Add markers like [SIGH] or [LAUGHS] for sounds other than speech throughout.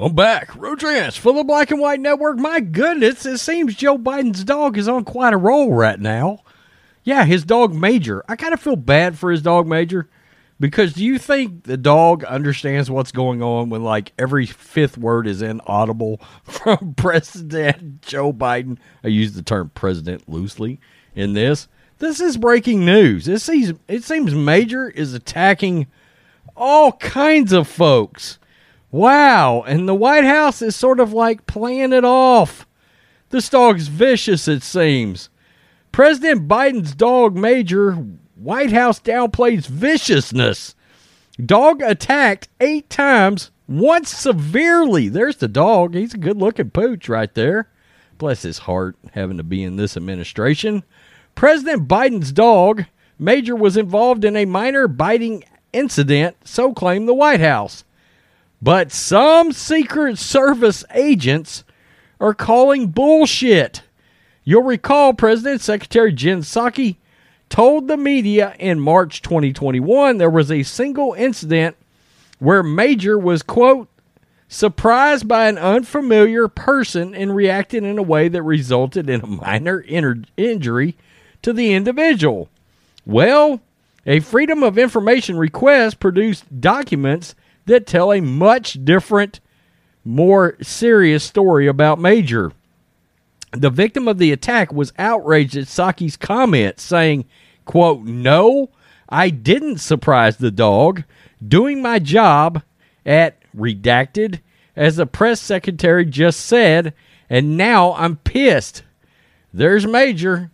I'm back. Rodriguez for the Black and White Network. My goodness, it seems Joe Biden's dog is on quite a roll right now. Yeah, his dog Major. I kind of feel bad for his dog Major because do you think the dog understands what's going on when like every fifth word is inaudible [LAUGHS] from President Joe Biden? I use the term president loosely in this. This is breaking news. It seems it seems Major is attacking all kinds of folks. Wow. And the White House is sort of like playing it off. This dog's vicious, it seems. President Biden's dog, Major, White House downplays viciousness. Dog attacked eight times, once severely. There's the dog. He's a good looking pooch right there. Bless his heart having to be in this administration. President Biden's dog, Major, was involved in a minor biting incident, so claimed the White House. But some Secret Service agents are calling bullshit. You'll recall President Secretary Jen Psaki told the media in March 2021 there was a single incident where Major was, quote, surprised by an unfamiliar person and reacted in a way that resulted in a minor inter- injury to the individual. Well, a Freedom of Information request produced documents that tell a much different, more serious story about Major. The victim of the attack was outraged at Psaki's comment, saying, quote, No, I didn't surprise the dog. Doing my job at redacted, as the press secretary just said, and now I'm pissed. There's Major.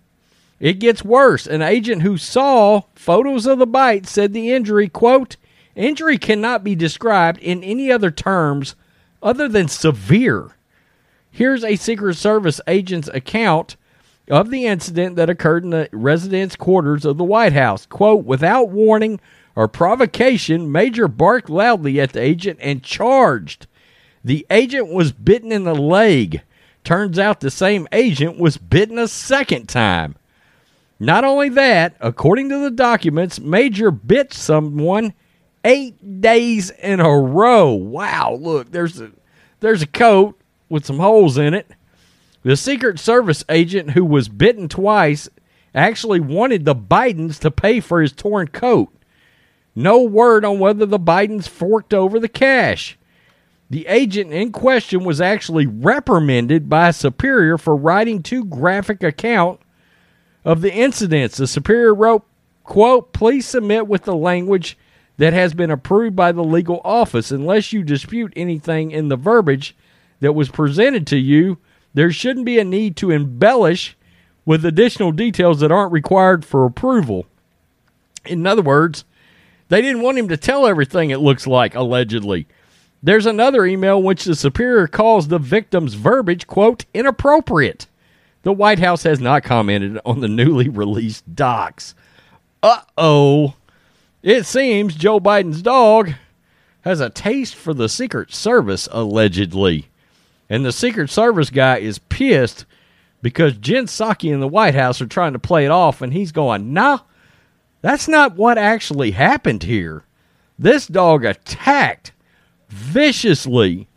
It gets worse. An agent who saw photos of the bite said the injury, quote, Injury cannot be described in any other terms other than severe. Here's a Secret Service agent's account of the incident that occurred in the residence quarters of the White House. Quote, without warning or provocation, Major barked loudly at the agent and charged. The agent was bitten in the leg. Turns out the same agent was bitten a second time. Not only that, according to the documents, Major bit someone eight days in a row. Wow, look, there's a there's a coat with some holes in it. The Secret Service agent who was bitten twice actually wanted the Bidens to pay for his torn coat. No word on whether the Bidens forked over the cash. The agent in question was actually reprimanded by a superior for writing too graphic account of the incidents. The superior wrote, quote, please submit with the language that has been approved by the legal office. Unless you dispute anything in the verbiage that was presented to you, there shouldn't be a need to embellish with additional details that aren't required for approval. In other words, they didn't want him to tell everything it looks like, allegedly. There's another email which the superior calls the victim's verbiage, quote, inappropriate. The White House has not commented on the newly released docs. Uh oh. It seems Joe Biden's dog has a taste for the Secret Service, allegedly. And the Secret Service guy is pissed because Jen Psaki and the White House are trying to play it off, and he's going, nah, that's not what actually happened here. This dog attacked viciously.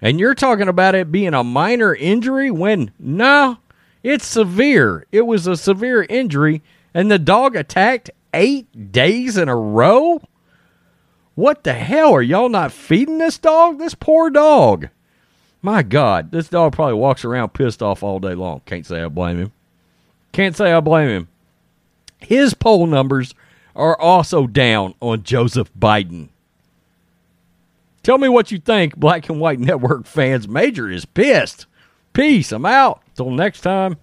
And you're talking about it being a minor injury when, no, it's severe. It was a severe injury, and the dog attacked eight days in a row? What the hell? Are y'all not feeding this dog? This poor dog. My God, this dog probably walks around pissed off all day long. Can't say I blame him. Can't say I blame him. His poll numbers are also down on Joseph Biden. Tell me what you think, Black and White Network fans. Major is pissed. Peace. I'm out. Till next time.